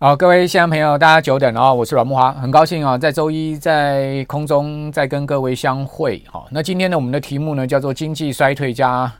好，各位现场朋友，大家久等了，我是阮木华，很高兴啊，在周一在空中再跟各位相会。好，那今天呢，我们的题目呢叫做经济衰退加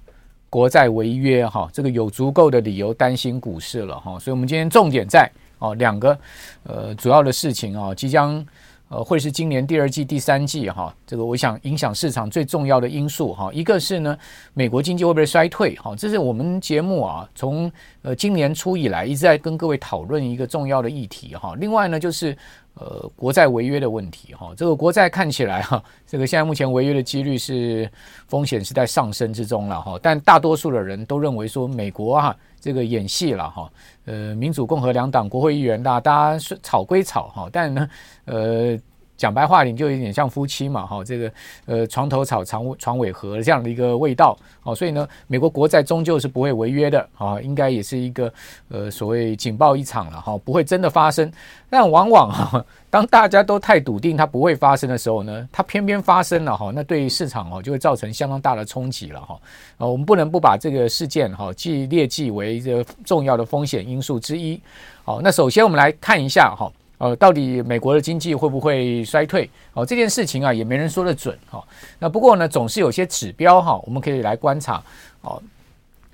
国债违约，哈，这个有足够的理由担心股市了，哈，所以我们今天重点在哦两个呃主要的事情哦，即将。呃，会是今年第二季、第三季哈，这个我想影响市场最重要的因素哈，一个是呢，美国经济会不会衰退哈，这是我们节目啊从呃今年初以来一直在跟各位讨论一个重要的议题哈。另外呢，就是。呃，国债违约的问题哈，这个国债看起来哈，这个现在目前违约的几率是风险是在上升之中了哈，但大多数的人都认为说美国哈这个演戏了哈，呃，民主共和两党国会议员那大家吵归吵哈，但呢呃。讲白话，你就有点像夫妻嘛，哈，这个呃床头吵，床床尾和这样的一个味道，哦，所以呢，美国国债终究是不会违约的，啊，应该也是一个呃所谓警报一场了，哈，不会真的发生。但往往哈，当大家都太笃定它不会发生的时候呢，它偏偏发生了，哈，那对于市场哦就会造成相当大的冲击了，哈，啊，我们不能不把这个事件哈记列记为这个重要的风险因素之一。好，那首先我们来看一下哈。呃，到底美国的经济会不会衰退？哦，这件事情啊，也没人说得准哈。那不过呢，总是有些指标哈，我们可以来观察。哦，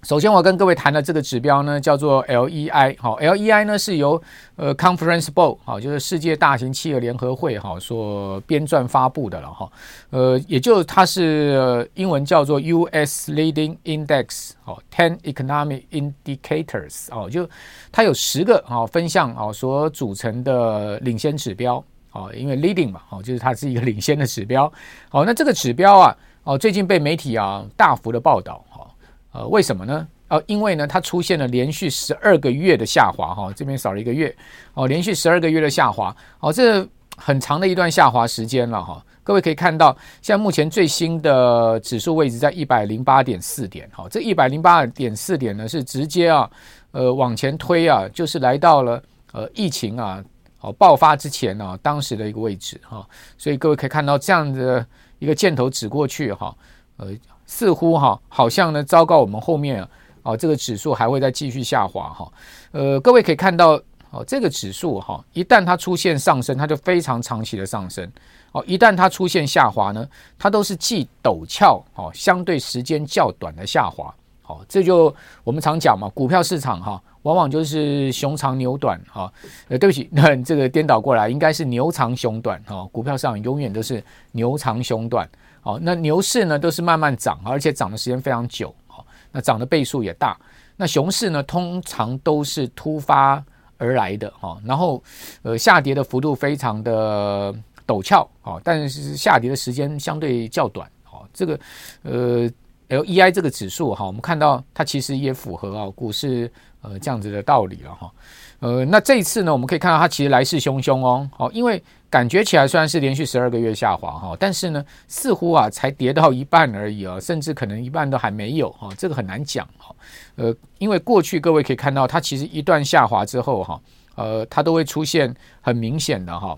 首先我跟各位谈的这个指标呢，叫做 LEI。好，LEI 呢是由呃 Conference Board 好，就是世界大型企业联合会哈所编撰发布的了哈。呃，也就它是英文叫做 US Leading Index。好，Ten Economic Indicators。哦，就它有十个啊分项啊所组成的领先指标。哦，因为 Leading 嘛，哦，就是它是一个领先的指标。好，那这个指标啊，哦，最近被媒体啊大幅的报道。哈呃，为什么呢？呃，因为呢，它出现了连续十二个月的下滑，哈，这边少了一个月，哦，连续十二个月的下滑，哦，这很长的一段下滑时间了，哈。各位可以看到，现在目前最新的指数位置在一百零八点四点，哈，这一百零八点四点呢是直接啊，呃，往前推啊，就是来到了呃疫情啊，哦爆发之前啊，当时的一个位置，哈。所以各位可以看到这样的一个箭头指过去，哈，呃。似乎哈，好像呢，糟糕，我们后面啊，哦，这个指数还会再继续下滑哈。呃，各位可以看到，哦，这个指数哈，一旦它出现上升，它就非常长期的上升；哦，一旦它出现下滑呢，它都是既陡峭哦，相对时间较短的下滑。好，这就我们常讲嘛，股票市场哈，往往就是熊长牛短哈。呃，对不起，那这个颠倒过来，应该是牛长熊短哈。股票市场永远都是牛长熊短。好，那牛市呢都是慢慢涨，而且涨的时间非常久，好，那涨的倍数也大。那熊市呢通常都是突发而来的，哈，然后呃下跌的幅度非常的陡峭，啊，但是下跌的时间相对较短，好，这个呃 LEI 这个指数哈，我们看到它其实也符合啊股市呃这样子的道理了哈，呃，那这一次呢我们可以看到它其实来势汹汹哦，好，因为。感觉起来虽然是连续十二个月下滑哈，但是呢，似乎啊才跌到一半而已啊，甚至可能一半都还没有哈，这个很难讲哈。呃，因为过去各位可以看到，它其实一段下滑之后哈，呃，它都会出现很明显的哈，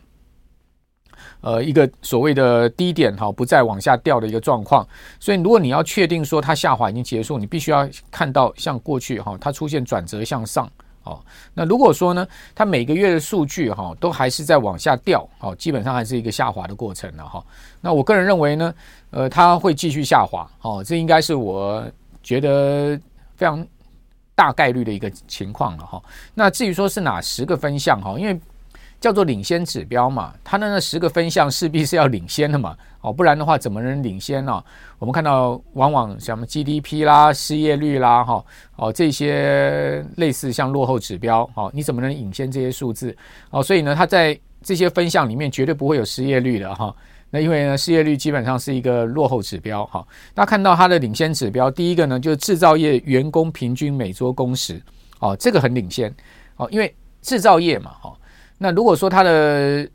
呃，一个所谓的低点哈，不再往下掉的一个状况。所以，如果你要确定说它下滑已经结束，你必须要看到像过去哈，它出现转折向上。哦，那如果说呢，它每个月的数据哈都还是在往下掉，哦，基本上还是一个下滑的过程了哈。那我个人认为呢，呃，它会继续下滑，哦，这应该是我觉得非常大概率的一个情况了哈。那至于说是哪十个分项哈，因为。叫做领先指标嘛，它的那十个分项势必是要领先的嘛，哦，不然的话怎么能领先呢？我们看到往往什么 GDP 啦、失业率啦，哈，哦，这些类似像落后指标，哦，你怎么能领先这些数字？哦，所以呢，它在这些分项里面绝对不会有失业率的哈。那因为呢，失业率基本上是一个落后指标，哈。那看到它的领先指标，第一个呢就是制造业员工平均每周工时，哦，这个很领先，哦，因为制造业嘛，哈。那如果说他的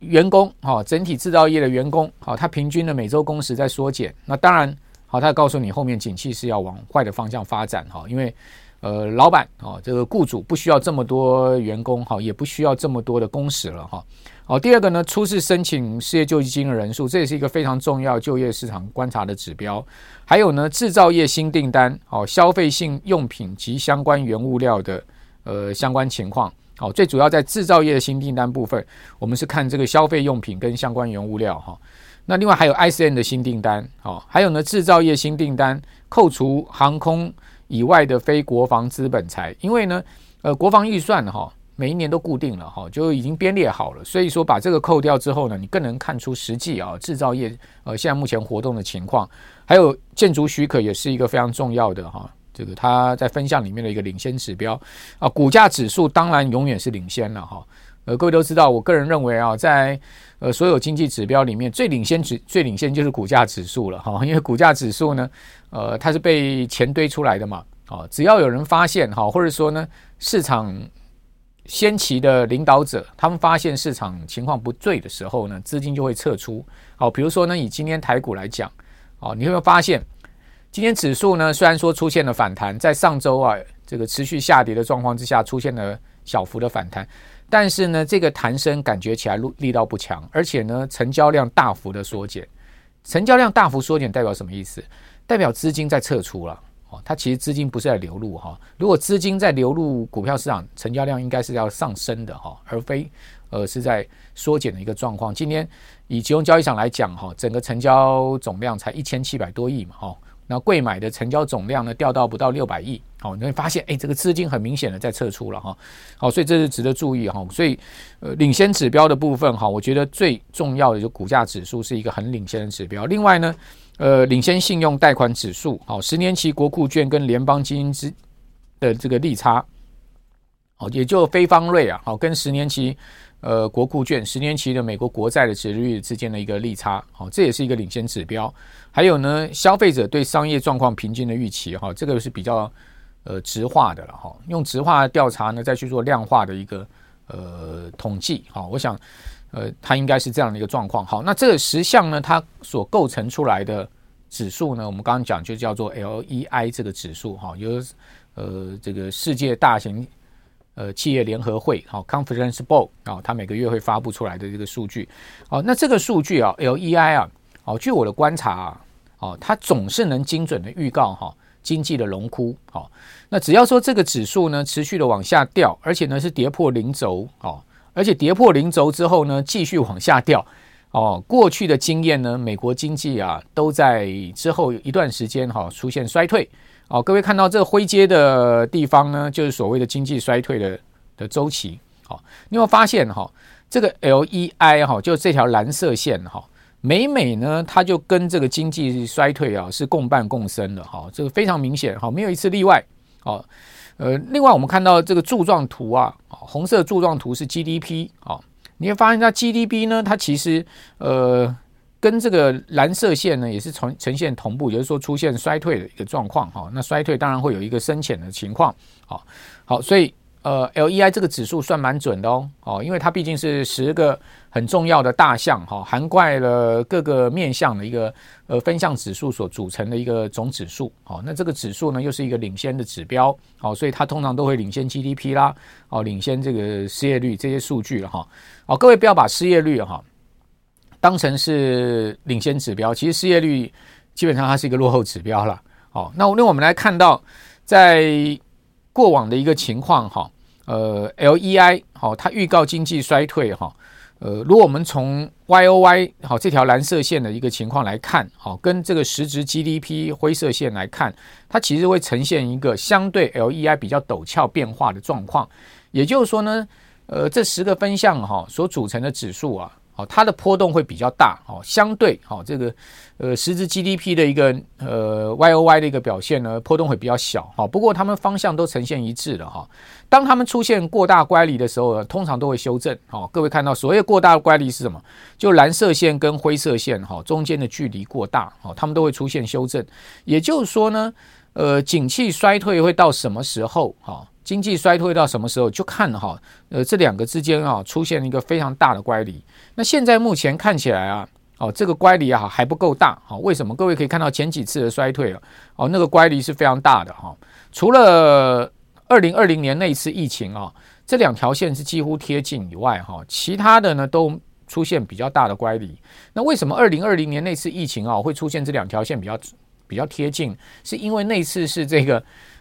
员工哈，整体制造业的员工好，他平均的每周工时在缩减，那当然好，他告诉你后面景气是要往坏的方向发展哈，因为呃老板啊，这个雇主不需要这么多员工哈，也不需要这么多的工时了哈。好，第二个呢，初次申请失业救济金的人数，这也是一个非常重要就业市场观察的指标。还有呢，制造业新订单，哦，消费性用品及相关原物料的呃相关情况。好，最主要在制造业的新订单部分，我们是看这个消费用品跟相关原物料哈。那另外还有 ISM 的新订单，好，还有呢制造业新订单，扣除航空以外的非国防资本财，因为呢，呃，国防预算哈每一年都固定了哈，就已经编列好了，所以说把这个扣掉之后呢，你更能看出实际啊制造业呃现在目前活动的情况，还有建筑许可也是一个非常重要的哈，这个它在分项里面的一个领先指标啊，股价指数当然永远是领先了哈。呃，各位都知道，我个人认为啊，在呃所有经济指标里面，最领先指最领先就是股价指数了哈，因为股价指数呢，呃，它是被钱堆出来的嘛，啊，只要有人发现哈，或者说呢，市场先期的领导者他们发现市场情况不对的时候呢，资金就会撤出。好，比如说呢，以今天台股来讲，哦，你会发现，今天指数呢，虽然说出现了反弹，在上周啊这个持续下跌的状况之下，出现了小幅的反弹。但是呢，这个弹升感觉起来力力道不强，而且呢，成交量大幅的缩减。成交量大幅缩减代表什么意思？代表资金在撤出了。哦，它其实资金不是在流入哈。如果资金在流入股票市场，成交量应该是要上升的哈，而非呃是在缩减的一个状况。今天以集中交易场来讲哈，整个成交总量才一千七百多亿嘛哈。那贵买的成交总量呢，掉到不到六百亿，好，你会发现，哎，这个资金很明显的在撤出了哈，好，所以这是值得注意哈，所以呃，领先指标的部分哈，我觉得最重要的就股价指数是一个很领先的指标，另外呢，呃，领先信用贷款指数，好，十年期国库券跟联邦基金之的这个利差，好，也就非方瑞啊，好，跟十年期。呃，国库券十年期的美国国债的殖利率之间的一个利差，好，这也是一个领先指标。还有呢，消费者对商业状况平均的预期，哈，这个是比较呃质化的了，哈。用质化调查呢，再去做量化的一个呃统计，哈，我想呃，它应该是这样的一个状况。好，那这十项呢，它所构成出来的指数呢，我们刚刚讲就叫做 LEI 这个指数，哈，有呃这个世界大型。呃，企业联合会好，Conference Board 啊，它每个月会发布出来的这个数据，好，那这个数据啊，LEI 啊，哦，据我的观察啊，哦，它总是能精准的预告哈经济的荣枯，好，那只要说这个指数呢持续的往下掉，而且呢是跌破零轴，哦，而且跌破零轴之后呢继续往下掉，哦，过去的经验呢，美国经济啊都在之后一段时间哈出现衰退。好，各位看到这个灰阶的地方呢，就是所谓的经济衰退的的周期。好，你有没有发现哈，这个 LEI 哈，就这条蓝色线哈，每每呢，它就跟这个经济衰退啊是共伴共生的哈，这个非常明显哈，没有一次例外。好，呃，另外我们看到这个柱状图啊，红色柱状图是 GDP 啊，你会发现它 GDP 呢，它其实呃。跟这个蓝色线呢，也是呈呈现同步，也就是说出现衰退的一个状况哈。那衰退当然会有一个深浅的情况，好，好，所以呃，LEI 这个指数算蛮准的哦，哦，因为它毕竟是十个很重要的大项哈，涵盖了各个面向的一个呃分项指数所组成的一个总指数，好，那这个指数呢又是一个领先的指标，好，所以它通常都会领先 GDP 啦，哦，领先这个失业率这些数据了哈，好，各位不要把失业率哈。当成是领先指标，其实失业率基本上它是一个落后指标了。好，那那我们来看到，在过往的一个情况哈，呃，LEI 好，它预告经济衰退哈，呃，如果我们从 YOY 好这条蓝色线的一个情况来看，好，跟这个实质 GDP 灰色线来看，它其实会呈现一个相对 LEI 比较陡峭变化的状况。也就是说呢，呃，这十个分项哈所组成的指数啊。哦，它的波动会比较大，哦，相对，哦，这个，呃，实质 GDP 的一个，呃，YOY 的一个表现呢，波动会比较小，哦，不过它们方向都呈现一致的，哈。当它们出现过大乖离的时候，通常都会修正，哦，各位看到所谓过大的乖离是什么？就蓝色线跟灰色线，哈，中间的距离过大，哦，它们都会出现修正。也就是说呢，呃，景气衰退会到什么时候，哈？经济衰退到什么时候，就看哈，呃，这两个之间啊出现一个非常大的乖离。那现在目前看起来啊，哦，这个乖离啊还不够大，好，为什么？各位可以看到前几次的衰退了，哦，那个乖离是非常大的哈。除了二零二零年那一次疫情啊，这两条线是几乎贴近以外哈，其他的呢都出现比较大的乖离。那为什么二零二零年那次疫情啊会出现这两条线比较比较贴近？是因为那次是这个。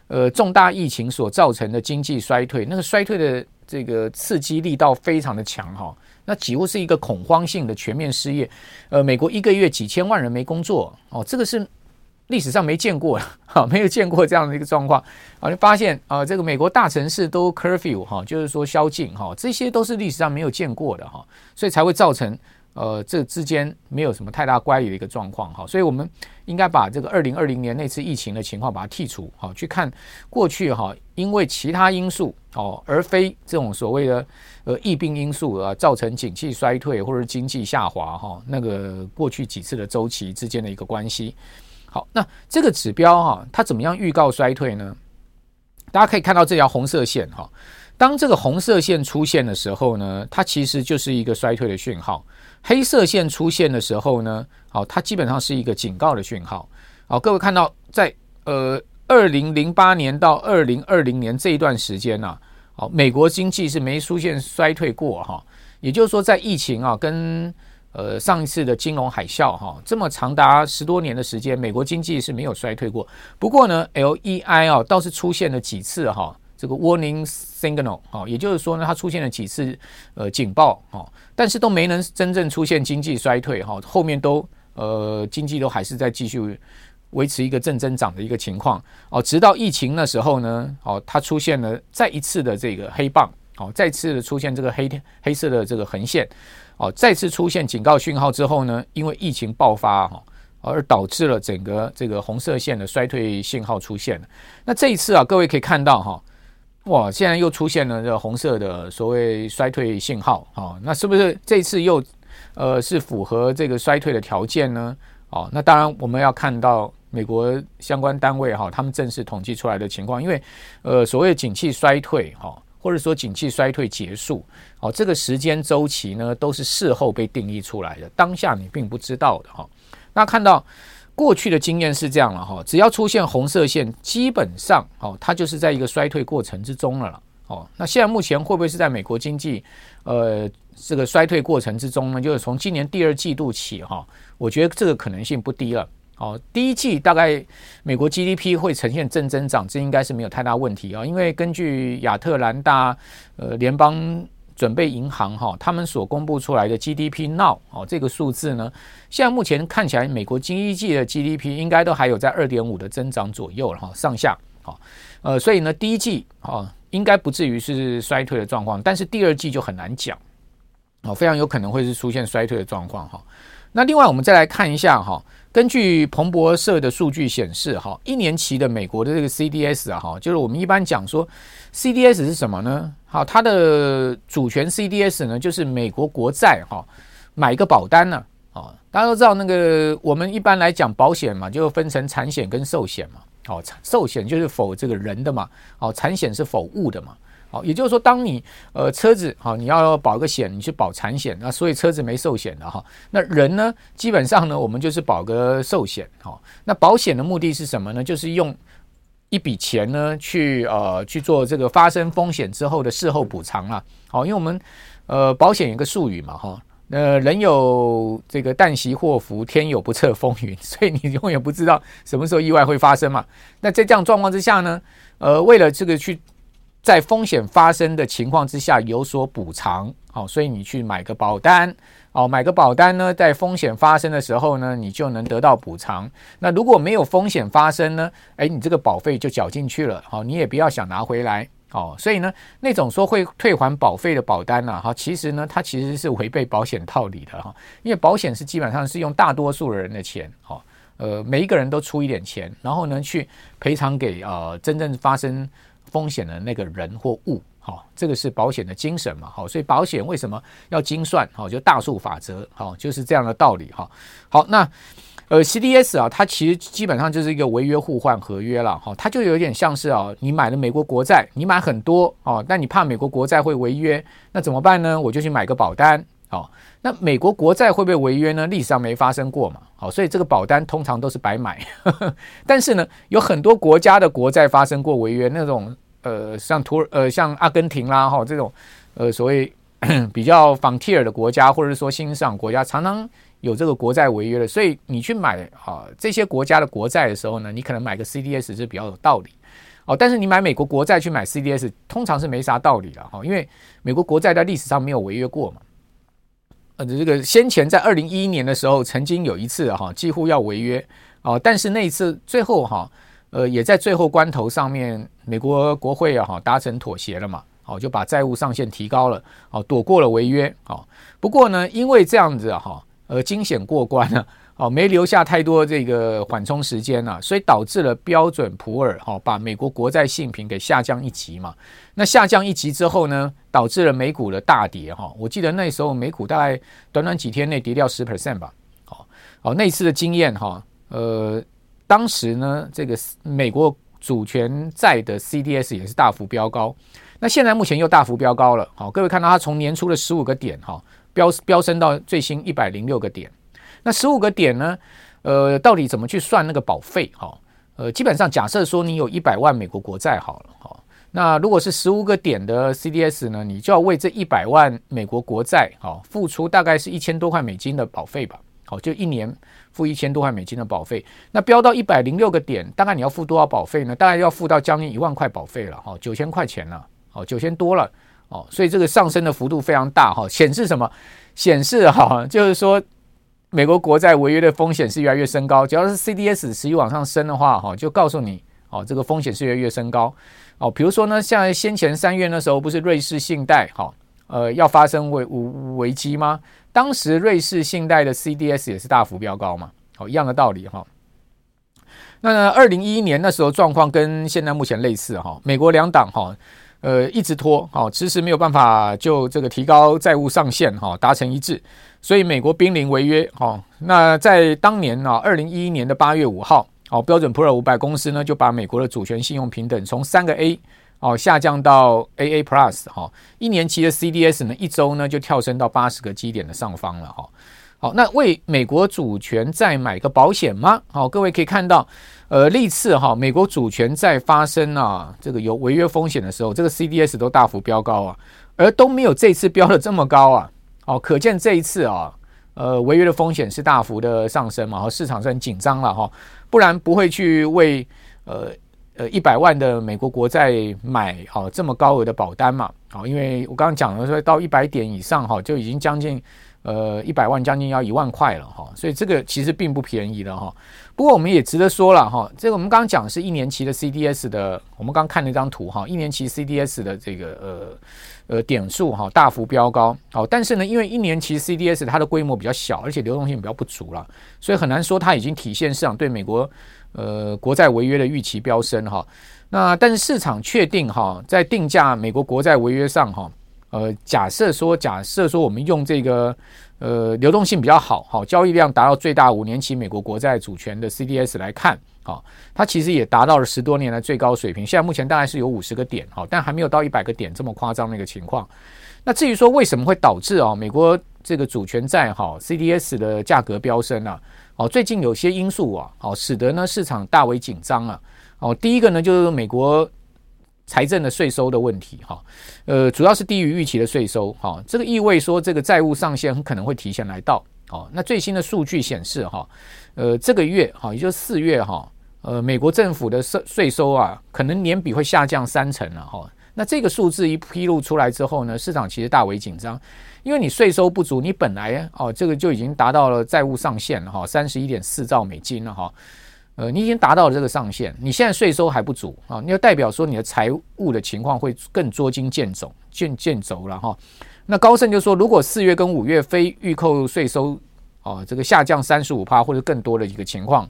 呃，重大疫情所造成的经济衰退，那个衰退的这个刺激力道非常的强哈，那几乎是一个恐慌性的全面失业，呃，美国一个月几千万人没工作。哦，这个是历史上没见过的。哈，没有见过这样的一个状况。啊，就发现啊，这个美国大城市都 curfew 哈，就是说宵禁哈，这些都是历史上没有见过的哈，所以才会造成。呃，这之间没有什么太大乖离的一个状况哈，所以我们应该把这个二零二零年那次疫情的情况把它剔除好，去看过去哈，因为其他因素哦，而非这种所谓的呃疫病因素啊，造成景气衰退或者经济下滑哈，那个过去几次的周期之间的一个关系。好，那这个指标哈，它怎么样预告衰退呢？大家可以看到这条红色线哈，当这个红色线出现的时候呢，它其实就是一个衰退的讯号。黑色线出现的时候呢，好，它基本上是一个警告的讯号。好，各位看到在呃二零零八年到二零二零年这一段时间呢，好，美国经济是没出现衰退过哈。也就是说，在疫情啊跟呃上一次的金融海啸哈这么长达十多年的时间，美国经济是没有衰退过。不过呢，LEI 啊倒是出现了几次哈。这个 warning signal 啊，也就是说呢，它出现了几次呃警报啊，但是都没能真正出现经济衰退哈，后面都呃经济都还是在继续维持一个正增长的一个情况哦，直到疫情的时候呢，哦，它出现了再一次的这个黑棒哦，再次的出现这个黑黑色的这个横线哦，再次出现警告讯号之后呢，因为疫情爆发哈，而导致了整个这个红色线的衰退信号出现了。那这一次啊，各位可以看到哈。哇！现在又出现了这红色的所谓衰退信号啊，那是不是这次又呃是符合这个衰退的条件呢？哦，那当然我们要看到美国相关单位哈，他们正式统计出来的情况，因为呃所谓景气衰退哈，或者说景气衰退结束，哦，这个时间周期呢都是事后被定义出来的，当下你并不知道的哈。那看到。过去的经验是这样了哈，只要出现红色线，基本上哦，它就是在一个衰退过程之中了哦。那现在目前会不会是在美国经济呃这个衰退过程之中呢？就是从今年第二季度起哈，我觉得这个可能性不低了哦。第一季大概美国 GDP 会呈现正增长，这应该是没有太大问题啊，因为根据亚特兰大呃联邦。准备银行哈，他们所公布出来的 GDP now 哦，这个数字呢，现在目前看起来，美国第一季的 GDP 应该都还有在二点五的增长左右了哈，上下好，呃，所以呢，第一季啊，应该不至于是衰退的状况，但是第二季就很难讲，哦，非常有可能会是出现衰退的状况哈。那另外我们再来看一下哈。根据彭博社的数据显示，哈，一年期的美国的这个 CDS 啊，哈，就是我们一般讲说 CDS 是什么呢？好，它的主权 CDS 呢，就是美国国债，哈，买一个保单呢，啊，大家都知道那个我们一般来讲保险嘛，就分成产险跟寿险嘛，哦，寿险就是否这个人的嘛，哦，产险是否物的嘛。好，也就是说，当你呃车子好，你要保个险，你去保产险，那所以车子没寿险的哈。那人呢，基本上呢，我们就是保个寿险。好，那保险的目的是什么呢？就是用一笔钱呢，去呃去做这个发生风险之后的事后补偿啊。好，因为我们呃保险有个术语嘛哈，呃人有这个旦夕祸福，天有不测风云，所以你永远不知道什么时候意外会发生嘛。那在这样状况之下呢，呃为了这个去。在风险发生的情况之下有所补偿，好，所以你去买个保单，哦，买个保单呢，在风险发生的时候呢，你就能得到补偿。那如果没有风险发生呢，诶，你这个保费就缴进去了，好，你也不要想拿回来，哦，所以呢，那种说会退还保费的保单呢，哈，其实呢，它其实是违背保险套理的哈，因为保险是基本上是用大多数人的钱，哈，呃，每一个人都出一点钱，然后呢，去赔偿给呃真正发生。风险的那个人或物，好，这个是保险的精神嘛，好，所以保险为什么要精算？好，就大数法则，好，就是这样的道理，哈。好，那呃，CDS 啊，它其实基本上就是一个违约互换合约了，哈，它就有点像是啊，你买了美国国债，你买很多哦，但你怕美国国债会违约，那怎么办呢？我就去买个保单。好，那美国国债会不会违约呢？历史上没发生过嘛。好，所以这个保单通常都是白买呵呵。但是呢，有很多国家的国债发生过违约，那种呃，像土呃，像阿根廷啦，哈，这种呃，所谓 比较 frontier 的国家，或者是说新兴国家，常常有这个国债违约的。所以你去买啊这些国家的国债的时候呢，你可能买个 CDS 是比较有道理。哦，但是你买美国国债去买 CDS，通常是没啥道理了哈，因为美国国债在历史上没有违约过嘛。呃，这个先前在二零一一年的时候，曾经有一次哈，几乎要违约哦，但是那一次最后哈，呃，也在最后关头上面，美国国会啊哈达成妥协了嘛，哦，就把债务上限提高了，哦，躲过了违约，哦，不过呢，因为这样子哈，呃，惊险过关了。哦，没留下太多这个缓冲时间呐、啊，所以导致了标准普尔哈把美国国债信评给下降一级嘛。那下降一级之后呢，导致了美股的大跌哈。我记得那时候美股大概短短几天内跌掉十 percent 吧。好，哦，那次的经验哈，呃，当时呢，这个美国主权债的 CDS 也是大幅飙高。那现在目前又大幅飙高了。好，各位看到它从年初的十五个点哈，飙飙升到最新一百零六个点。那十五个点呢？呃，到底怎么去算那个保费？哈，呃，基本上假设说你有一百万美国国债好了，哈，那如果是十五个点的 CDS 呢，你就要为这一百万美国国债，哈，付出大概是一千多块美金的保费吧？好，就一年付一千多块美金的保费。那飙到一百零六个点，大概你要付多少保费呢？大概要付到将近一万块保费了，哈，九千块钱了，哦，九千多了，哦，所以这个上升的幅度非常大，哈，显示什么？显示哈，就是说。美国国债违约的风险是越来越升高，只要是 CDS 持续往上升的话，哈，就告诉你，哦，这个风险是越来越升高，哦，比如说呢，像先前三月那时候，不是瑞士信贷，哈，呃，要发生危危机吗？当时瑞士信贷的 CDS 也是大幅飙高嘛，哦，一样的道理，哈。那二零一一年那时候状况跟现在目前类似，哈，美国两党，哈。呃，一直拖，好，迟迟没有办法就这个提高债务上限，哈，达成一致，所以美国濒临违约，哈。那在当年呢，二零一一年的八月五号，哦，标准普尔五百公司呢就把美国的主权信用平等从三个 A，哦，下降到 AA Plus，哈，一年期的 CDS 呢，一周呢就跳升到八十个基点的上方了，哈。好，那为美国主权再买个保险吗？好，各位可以看到。呃，历次哈，美国主权债发生啊，这个有违约风险的时候，这个 CDS 都大幅飙高啊，而都没有这次飙的这么高啊。哦，可见这一次啊，呃，违约的风险是大幅的上升嘛，和市场是很紧张了哈，不然不会去为呃呃一百万的美国国债买好这么高额的保单嘛。好，因为我刚刚讲了说到一百点以上哈，就已经将近。呃，一百万将近要一万块了哈，所以这个其实并不便宜了哈。不过我们也值得说了哈，这个我们刚刚讲是一年期的 CDS 的，我们刚刚看那张图哈，一年期 CDS 的这个呃呃点数哈大幅飙高，好，但是呢，因为一年期 CDS 它的规模比较小，而且流动性比较不足了，所以很难说它已经体现市场对美国呃国债违约的预期飙升哈。那但是市场确定哈，在定价美国国债违约上哈。呃，假设说，假设说，我们用这个呃流动性比较好，好交易量达到最大五年期美国国债主权的 CDS 来看，好，它其实也达到了十多年来最高水平。现在目前大概是有五十个点，好，但还没有到一百个点这么夸张的一个情况。那至于说为什么会导致啊美国这个主权债哈 CDS 的价格飙升呢？哦，最近有些因素啊，好使得呢市场大为紧张啊。哦，第一个呢就是美国。财政的税收的问题，哈，呃，主要是低于预期的税收，哈，这个意味说这个债务上限很可能会提前来到，哦，那最新的数据显示，哈，呃，这个月，哈，也就是四月，哈，呃，美国政府的税税收啊，可能年比会下降三成了，哈，那这个数字一披露出来之后呢，市场其实大为紧张，因为你税收不足，你本来哦，这个就已经达到了债务上限了，哈，三十一点四兆美金了，哈。呃，你已经达到了这个上限，你现在税收还不足啊，那就代表说你的财务的情况会更捉襟见肘、见见肘了哈。那高盛就说，如果四月跟五月非预扣税收啊，这个下降三十五趴或者更多的一个情况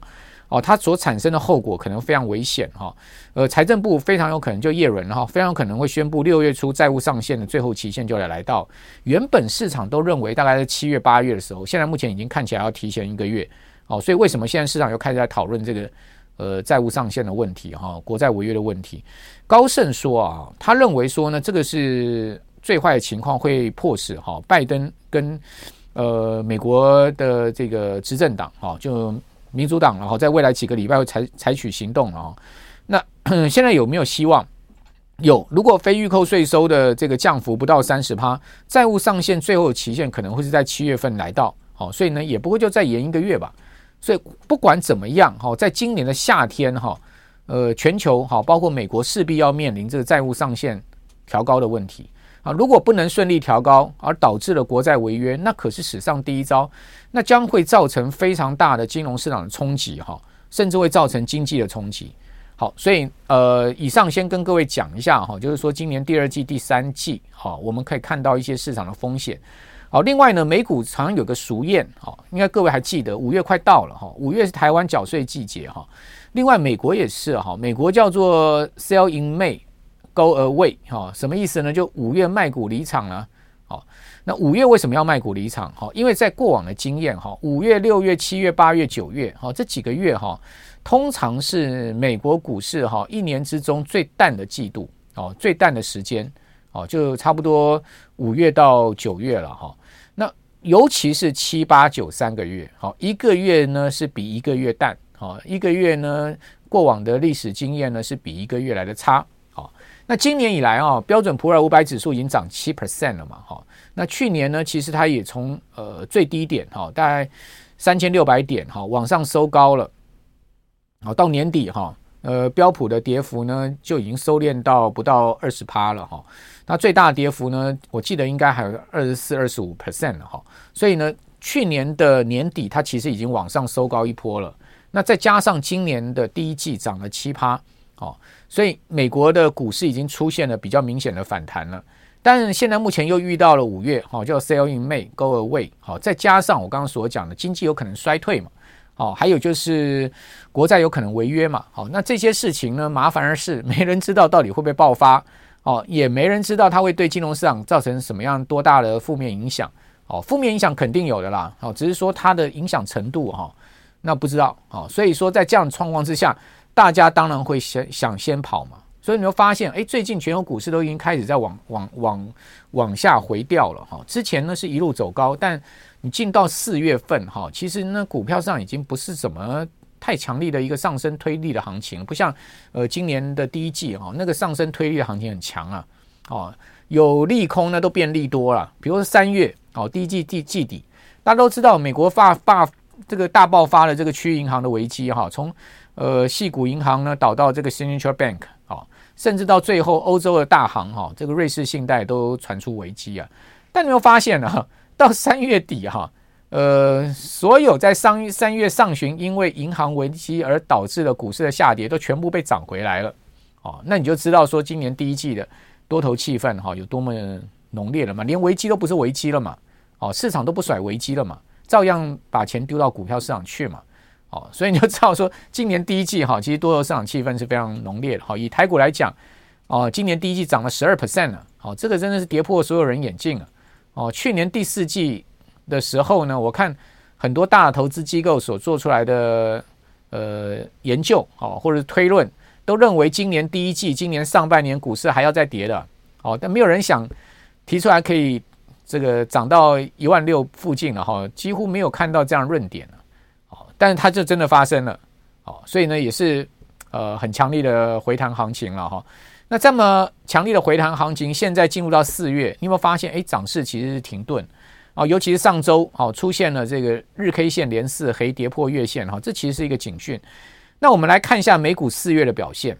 哦，它所产生的后果可能非常危险哈。呃，财政部非常有可能就叶伦哈，非常有可能会宣布六月初债务上限的最后期限就要来到。原本市场都认为大概在七月八月的时候，现在目前已经看起来要提前一个月。哦，所以为什么现在市场又开始在讨论这个呃债务上限的问题哈，国债违约的问题？高盛说啊，他认为说呢，这个是最坏的情况会迫使哈拜登跟呃美国的这个执政党哈，就民主党然后在未来几个礼拜会采采取行动啊。那 现在有没有希望？有，如果非预扣税收的这个降幅不到三十趴，债务上限最后期限可能会是在七月份来到。好，所以呢，也不会就再延一个月吧。所以不管怎么样哈，在今年的夏天哈，呃，全球哈，包括美国势必要面临这个债务上限调高的问题啊。如果不能顺利调高，而导致了国债违约，那可是史上第一遭，那将会造成非常大的金融市场的冲击哈，甚至会造成经济的冲击。好，所以呃，以上先跟各位讲一下哈，就是说今年第二季、第三季哈，我们可以看到一些市场的风险。好，另外呢，美股常有个俗谚哈，应该各位还记得，五月快到了哈，五月是台湾缴税季节哈。另外，美国也是哈，美国叫做 “sell in May, go away” 哈，什么意思呢？就五月卖股离场了。好，那五月为什么要卖股离场？哈，因为在过往的经验哈，五月、六月、七月、八月、九月哈，这几个月哈，通常是美国股市哈一年之中最淡的季度哦，最淡的时间哦，就差不多五月到九月了哈。那尤其是七八九三个月，好，一个月呢是比一个月淡。好，一个月呢，过往的历史经验呢是比一个月来的差。好，那今年以来啊，标准普尔五百指数已经涨七 percent 了嘛。好，那去年呢，其实它也从呃最低点哈，大概三千六百点哈，往上收高了。好，到年底哈，呃，标普的跌幅呢就已经收敛到不到二十趴了哈。那最大的跌幅呢，我记得应该还有二十四、二十五 percent 了哈。所以呢，去年的年底它其实已经往上收高一波了。那再加上今年的第一季涨了七趴，哦，所以美国的股市已经出现了比较明显的反弹了。但现在目前又遇到了五月，好，叫 Sell in May, Go away，好，再加上我刚刚所讲的经济有可能衰退嘛，哦，还有就是国债有可能违约嘛，好，那这些事情呢，麻烦的是没人知道到底会不会爆发，哦，也没人知道它会对金融市场造成什么样多大的负面影响，哦，负面影响肯定有的啦，哦，只是说它的影响程度哈。那不知道哦，所以说在这样的状况之下，大家当然会先想先跑嘛。所以你会发现，哎，最近全球股市都已经开始在往往往往下回调了哈。之前呢是一路走高，但你进到四月份哈，其实呢股票上已经不是什么太强力的一个上升推力的行情，不像呃今年的第一季哈，那个上升推力的行情很强啊。哦，有利空呢都变利多了，比如说三月哦，第一季季季底，大家都知道美国发发。这个大爆发的这个区域银行的危机哈，从呃矽谷银行呢倒到这个 Signature Bank 啊，甚至到最后欧洲的大行哈，这个瑞士信贷都传出危机啊。但你有没有发现呢？到三月底哈，呃，所有在三三月上旬因为银行危机而导致的股市的下跌，都全部被涨回来了哦。那你就知道说今年第一季的多头气氛哈有多么浓烈了嘛？连危机都不是危机了嘛？哦，市场都不甩危机了嘛？照样把钱丢到股票市场去嘛，哦，所以你就知道说，今年第一季哈，其实多头市场气氛是非常浓烈的。好，以台股来讲，哦，今年第一季涨了十二 percent 了，哦，这个真的是跌破所有人眼镜了。哦，去年第四季的时候呢，我看很多大投资机构所做出来的呃研究，哦，或者是推论，都认为今年第一季、今年上半年股市还要再跌的，哦，但没有人想提出来可以。这个涨到一万六附近了哈，几乎没有看到这样论点了，哦，但是它就真的发生了，哦，所以呢也是呃很强力的回弹行情了哈。那这么强力的回弹行情，现在进入到四月，你有没有发现？哎，涨势其实是停顿啊，尤其是上周哦出现了这个日 K 线连四黑跌破月线哈，这其实是一个警讯。那我们来看一下美股四月的表现，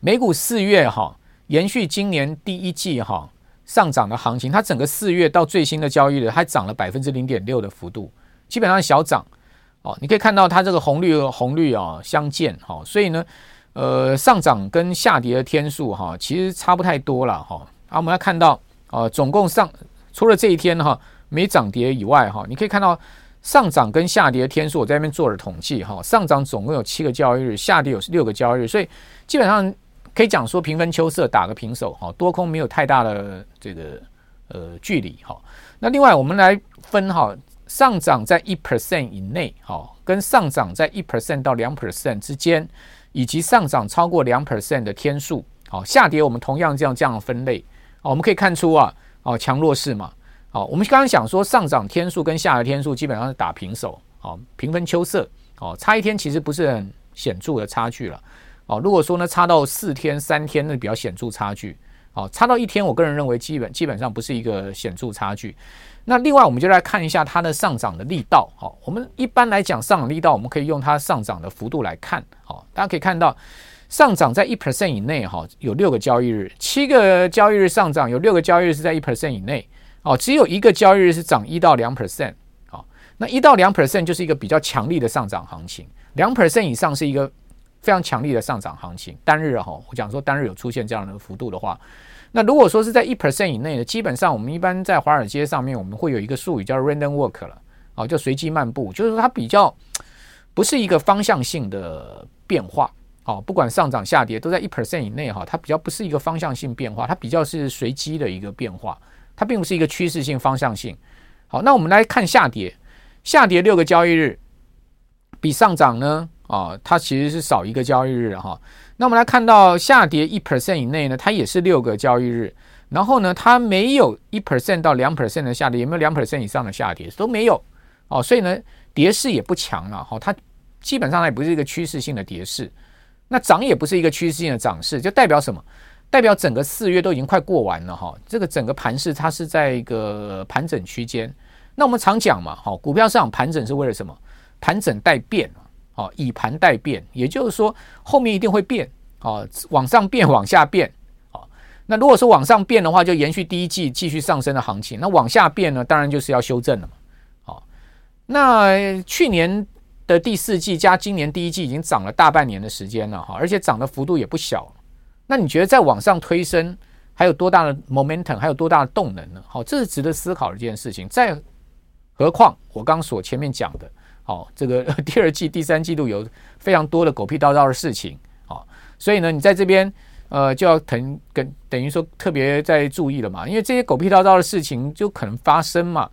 美股四月哈延续今年第一季哈。上涨的行情，它整个四月到最新的交易日还涨了百分之零点六的幅度，基本上小涨哦。你可以看到它这个红绿红绿啊相间哈，所以呢，呃，上涨跟下跌的天数哈，其实差不太多了哈。啊，我们要看到啊，总共上除了这一天哈没涨跌以外哈，你可以看到上涨跟下跌的天数，我在那边做了统计哈，上涨总共有七个交易日，下跌有六个交易日，所以基本上。可以讲说平分秋色，打个平手哈，多空没有太大的这个呃距离哈。那另外我们来分哈，上涨在一 percent 以内哈，跟上涨在一 percent 到两 percent 之间，以及上涨超过两 percent 的天数，好，下跌我们同样这样这样分类，我们可以看出啊，哦强弱势嘛，好，我们刚刚想说上涨天数跟下跌天数基本上是打平手，好，平分秋色，哦，差一天其实不是很显著的差距了。哦，如果说呢差到四天三天，那比较显著差距哦，差到一天，我个人认为基本基本上不是一个显著差距。那另外，我们就来看一下它的上涨的力道。好，我们一般来讲上涨力道，我们可以用它上涨的幅度来看。好，大家可以看到上涨在一 percent 以内，哈，有六个交易日，七个交易日上涨，有六个交易日是在一 percent 以内。哦，只有一个交易日是涨一到两 percent。好，那一到两 percent 就是一个比较强力的上涨行情，两 percent 以上是一个非常强力的上涨行情。单日哈，我讲说单日有出现这样的幅度的话。那如果说是在一 percent 以内的，基本上我们一般在华尔街上面，我们会有一个术语叫 random walk 了，哦，就随机漫步，就是它比较不是一个方向性的变化，哦，不管上涨下跌都在一 percent 以内哈，它比较不是一个方向性变化，它比较是随机的一个变化，它并不是一个趋势性方向性。好，那我们来看下跌，下跌六个交易日比上涨呢，啊，它其实是少一个交易日哈。那我们来看到下跌一 percent 以内呢，它也是六个交易日，然后呢，它没有一 percent 到两 percent 的下跌，也没有两 percent 以上的下跌都没有哦，所以呢，跌势也不强了哈，它基本上也不是一个趋势性的跌势，那涨也不是一个趋势性的涨势，就代表什么？代表整个四月都已经快过完了哈，这个整个盘势它是在一个盘整区间。那我们常讲嘛，哈，股票市场盘整是为了什么？盘整待变。哦，以盘待变，也就是说后面一定会变啊，往上变，往下变。啊，那如果说往上变的话，就延续第一季继续上升的行情。那往下变呢，当然就是要修正了嘛。哦，那去年的第四季加今年第一季已经涨了大半年的时间了哈，而且涨的幅度也不小。那你觉得再往上推升还有多大的 momentum，还有多大的动能呢？好，这是值得思考的一件事情。再何况我刚所前面讲的。好，这个 第二季、第三季度有非常多的狗屁叨叨的事情，好，所以呢，你在这边呃就要等跟等于说特别在注意了嘛，因为这些狗屁叨叨的事情就可能发生嘛。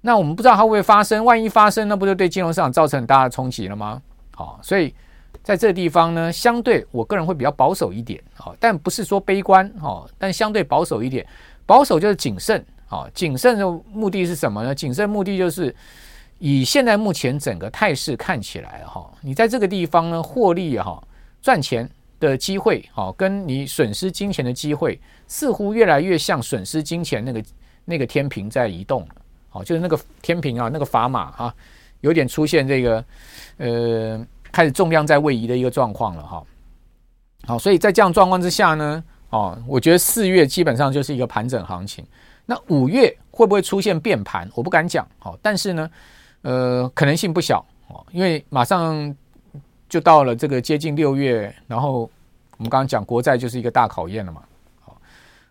那我们不知道它会不会发生，万一发生，那不就对金融市场造成很大的冲击了吗？好，所以在这个地方呢，相对我个人会比较保守一点，好，但不是说悲观，好，但相对保守一点，保守就是谨慎，好，谨慎的目的是什么呢？谨慎目的就是。以现在目前整个态势看起来，哈，你在这个地方呢获利哈赚钱的机会，哈，跟你损失金钱的机会，似乎越来越像损失金钱那个那个天平在移动了，就是那个天平啊，那个砝码啊，有点出现这个呃开始重量在位移的一个状况了，哈，好，所以在这样状况之下呢，哦，我觉得四月基本上就是一个盘整行情，那五月会不会出现变盘？我不敢讲，好，但是呢。呃，可能性不小哦，因为马上就到了这个接近六月，然后我们刚刚讲国债就是一个大考验了嘛。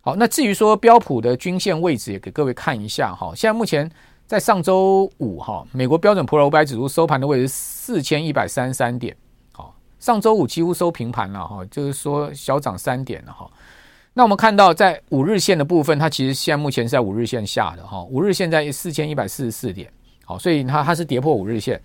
好，那至于说标普的均线位置，也给各位看一下哈。现在目前在上周五哈，美国标准普尔五百指数收盘的位置四千一百三十三点，好，上周五几乎收平盘了哈，就是说小涨三点了哈。那我们看到在五日线的部分，它其实现在目前是在五日线下的哈，五日线在四千一百四十四点。好，所以它它是跌破五日线，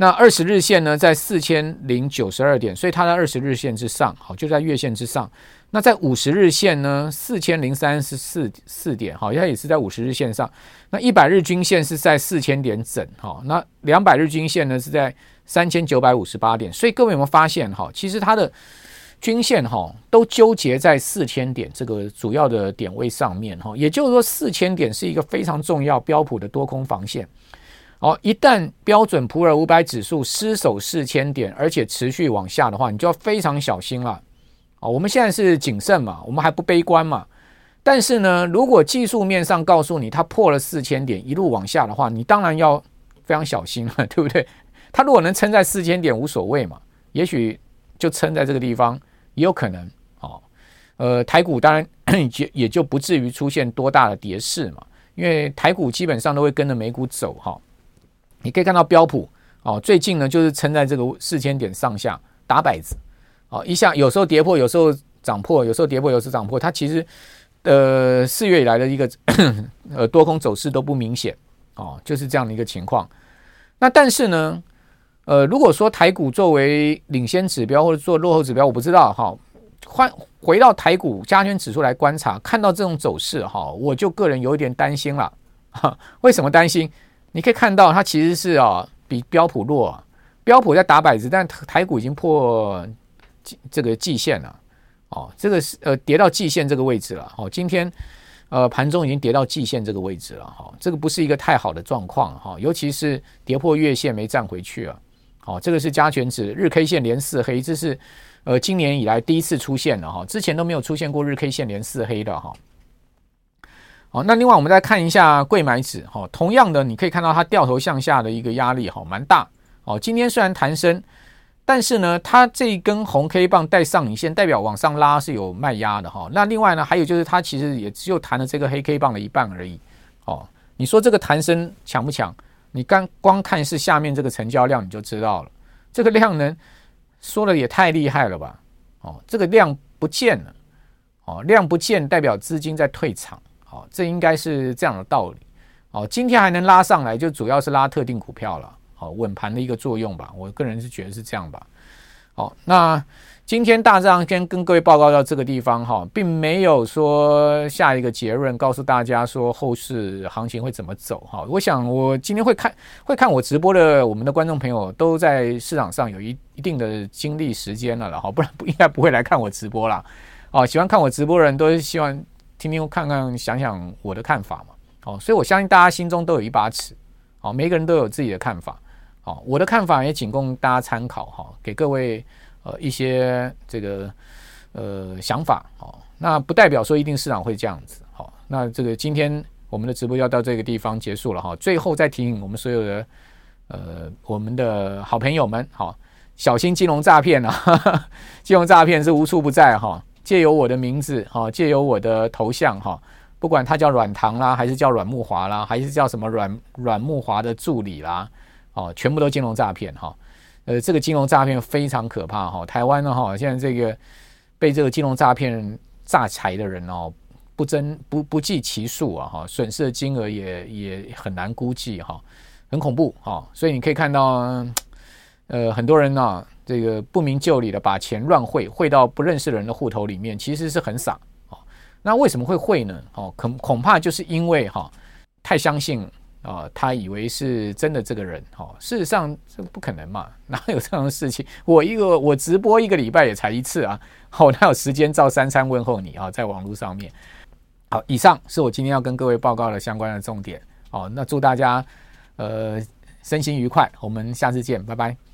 那二十日线呢，在四千零九十二点，所以它在二十日线之上，好，就在月线之上。那在五十日线呢，四千零三十四四点，好，它也是在五十日线上。那一百日均线是在四千点整，好，那两百日均线呢是在三千九百五十八点。所以各位有没有发现，哈，其实它的均线哈都纠结在四千点这个主要的点位上面，哈，也就是说四千点是一个非常重要标普的多空防线。好，一旦标准普尔五百指数失守四千点，而且持续往下的话，你就要非常小心了。哦，我们现在是谨慎嘛，我们还不悲观嘛。但是呢，如果技术面上告诉你它破了四千点，一路往下的话，你当然要非常小心了，对不对？它如果能撑在四千点无所谓嘛，也许就撑在这个地方也有可能。哦，呃，台股当然 也也就不至于出现多大的跌势嘛，因为台股基本上都会跟着美股走哈。你可以看到标普哦，最近呢就是撑在这个四千点上下打摆子哦，一下有时候跌破，有时候涨破，有时候跌破，有时候涨破。它其实呃四月以来的一个 呃多空走势都不明显哦，就是这样的一个情况。那但是呢，呃如果说台股作为领先指标或者做落后指标，我不知道哈。换回到台股加权指数来观察，看到这种走势哈，我就个人有一点担心了哈。为什么担心？你可以看到，它其实是啊比标普弱啊，标普在打摆子，但台股已经破这个季线了哦，这个是呃跌到季线这个位置了，哦，今天呃盘中已经跌到季线这个位置了，哈，这个不是一个太好的状况，哈，尤其是跌破月线没站回去啊，好，这个是加权指日 K 线连四黑，这是呃今年以来第一次出现了哈，之前都没有出现过日 K 线连四黑的哈。好，那另外我们再看一下柜买指，哈，同样的你可以看到它掉头向下的一个压力，哈，蛮大。哦，今天虽然弹升，但是呢，它这一根红 K 棒带上影线，代表往上拉是有卖压的哈。那另外呢，还有就是它其实也只有弹了这个黑 K 棒的一半而已。哦，你说这个弹升强不强？你刚光看是下面这个成交量你就知道了，这个量能说的也太厉害了吧？哦，这个量不见了，哦，量不见代表资金在退场。这应该是这样的道理。好，今天还能拉上来，就主要是拉特定股票了。好，稳盘的一个作用吧。我个人是觉得是这样吧。好，那今天大致上先跟各位报告到这个地方哈，并没有说下一个结论，告诉大家说后市行情会怎么走哈。我想我今天会看会看我直播的我们的观众朋友都在市场上有一一定的精力时间了了哈，不然不应该不会来看我直播啦。哦，喜欢看我直播的人都希望。听听看看想想我的看法嘛，好，所以我相信大家心中都有一把尺，好，每个人都有自己的看法，好，我的看法也仅供大家参考哈，给各位呃一些这个呃想法，好，那不代表说一定市场会这样子，好，那这个今天我们的直播要到这个地方结束了哈，最后再提醒我们所有的呃我们的好朋友们，好，小心金融诈骗啊，金融诈骗是无处不在哈。借由我的名字，哈，借由我的头像，哈，不管他叫软糖啦，还是叫阮木华啦，还是叫什么阮阮木华的助理啦，哦，全部都金融诈骗，哈，呃，这个金融诈骗非常可怕，哈，台湾呢，哈，现在这个被这个金融诈骗诈财的人哦，不争不不计其数啊，哈，损失的金额也也很难估计，哈，很恐怖，哈，所以你可以看到，呃，很多人呢。这个不明就里的把钱乱汇，汇到不认识的人的户头里面，其实是很傻哦。那为什么会汇呢？哦，恐恐怕就是因为哈太相信啊，他以为是真的这个人哦。事实上这不可能嘛，哪有这样的事情？我一个我直播一个礼拜也才一次啊，好，哪有时间照三餐问候你啊？在网络上面。好，以上是我今天要跟各位报告的相关的重点。好，那祝大家呃身心愉快，我们下次见，拜拜。